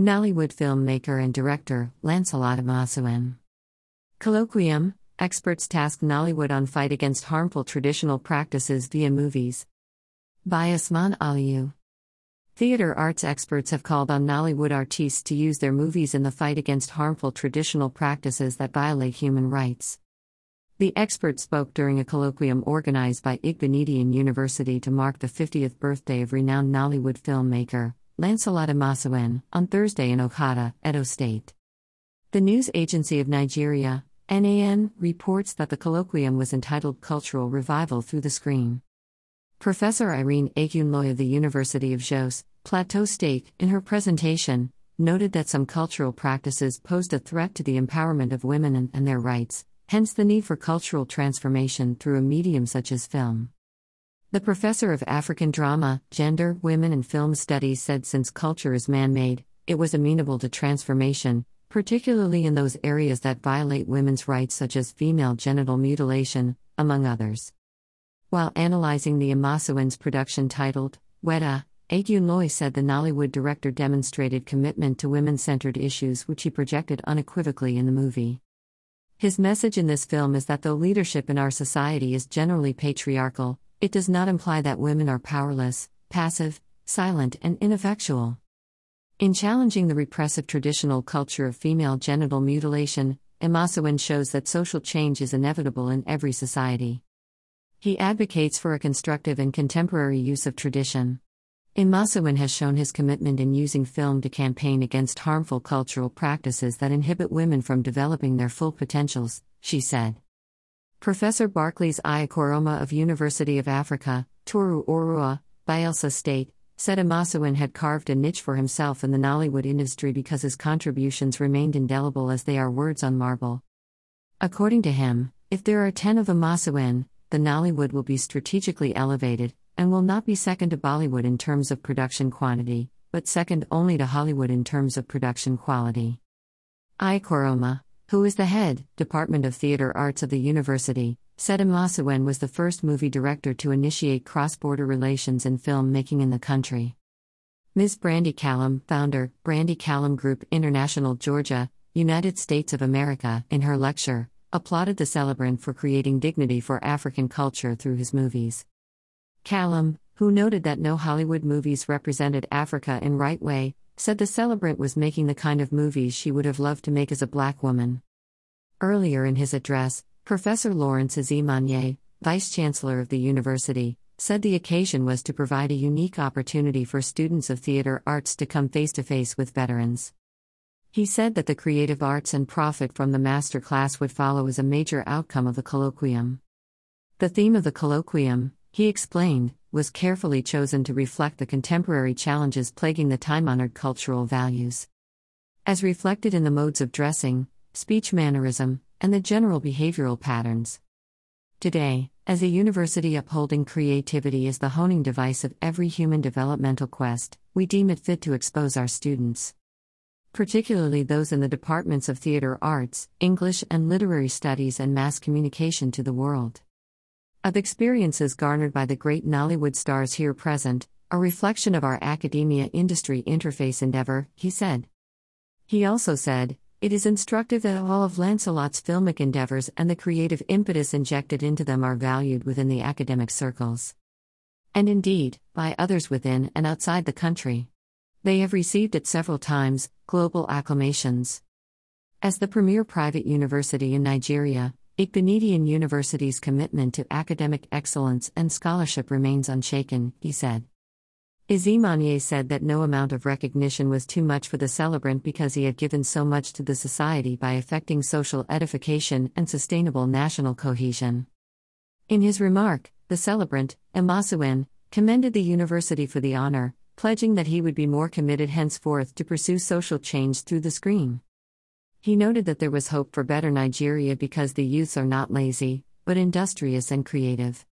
Nollywood filmmaker and director Lancelot Imasuen. Colloquium Experts task Nollywood on fight against harmful traditional practices via movies. By Asman Aliyu. Theater arts experts have called on Nollywood artistes to use their movies in the fight against harmful traditional practices that violate human rights. The expert spoke during a colloquium organized by Igbinedion University to mark the 50th birthday of renowned Nollywood filmmaker, Lancelot Imasuen, on Thursday in Okada, Edo State. The news agency of Nigeria, NAN, reports that the colloquium was entitled Cultural Revival Through the Screen. Professor Irene Agunloye of the University of Jos, Plateau State, in her presentation, noted that some cultural practices posed a threat to the empowerment of women and, and their rights, hence the need for cultural transformation through a medium such as film. The professor of African drama, gender, women, and film studies said since culture is man made, it was amenable to transformation, particularly in those areas that violate women's rights, such as female genital mutilation, among others. While analyzing the Imasuen's production titled, Weta, Agunloye said the Nollywood director demonstrated commitment to women centered issues which he projected unequivocally in the movie. His message in this film is that though leadership in our society is generally patriarchal, it does not imply that women are powerless, passive, silent, and ineffectual. In challenging the repressive traditional culture of female genital mutilation, Imasuen shows that social change is inevitable in every society. He advocates for a constructive and contemporary use of tradition. Imasuen has shown his commitment in using film to campaign against harmful cultural practices that inhibit women from developing their full potentials, she said. Professor Barclays Ayakoroma of University of Africa, Toru Orua, Bayelsa State, said Imasuen had carved a niche for himself in the Nollywood industry because his contributions remained indelible as they are words on marble. According to him, if there are 10 of Imasuen, the Nollywood will be strategically elevated, and will not be second to Bollywood in terms of production quantity, but second only to Hollywood in terms of production quality. Ayakoroma, who is the head, Department of Theater Arts of the university, said Imasuen was the first movie director to initiate cross border relations in film making in the country. Ms. Brandi Callum, founder, Brandi Callum Group International, Georgia, United States of America, in her lecture, applauded the celebrant for creating dignity for African culture through his movies. Callum, who noted that no Hollywood movies represented Africa in right way, said the celebrant was making the kind of movies she would have loved to make as a black woman. Earlier in his address, Professor Lawrence Ezemonye, Vice Chancellor of the university, said the occasion was to provide a unique opportunity for students of theater arts to come face to face with veterans. He said that the creative arts and profit from the master class would follow as a major outcome of the colloquium. The theme of the colloquium, he explained, was carefully chosen to reflect the contemporary challenges plaguing the time honored cultural values. As reflected in the modes of dressing, speech mannerism, and the general behavioral patterns. Today, as a university upholding creativity as the honing device of every human developmental quest, we deem it fit to expose our students. Particularly those in the departments of theater arts, English and literary studies, and mass communication to the world of experiences garnered by the great Nollywood stars here present, a reflection of our academia industry interface endeavor, he said. He also said, It is instructive that all of Lancelot's filmic endeavors and the creative impetus injected into them are valued within the academic circles. And indeed, by others within and outside the country. They have received it several times, global acclamations. As the premier private university in Nigeria, Igbinedion University's commitment to academic excellence and scholarship remains unshaken, he said. Ezemonye said that no amount of recognition was too much for the celebrant because he had given so much to the society by effecting social edification and sustainable national cohesion. In his remark, the celebrant, Imasuen, commended the university for the honor, pledging that he would be more committed henceforth to pursue social change through the screen. He noted that there was hope for better Nigeria because the youths are not lazy, but industrious and creative.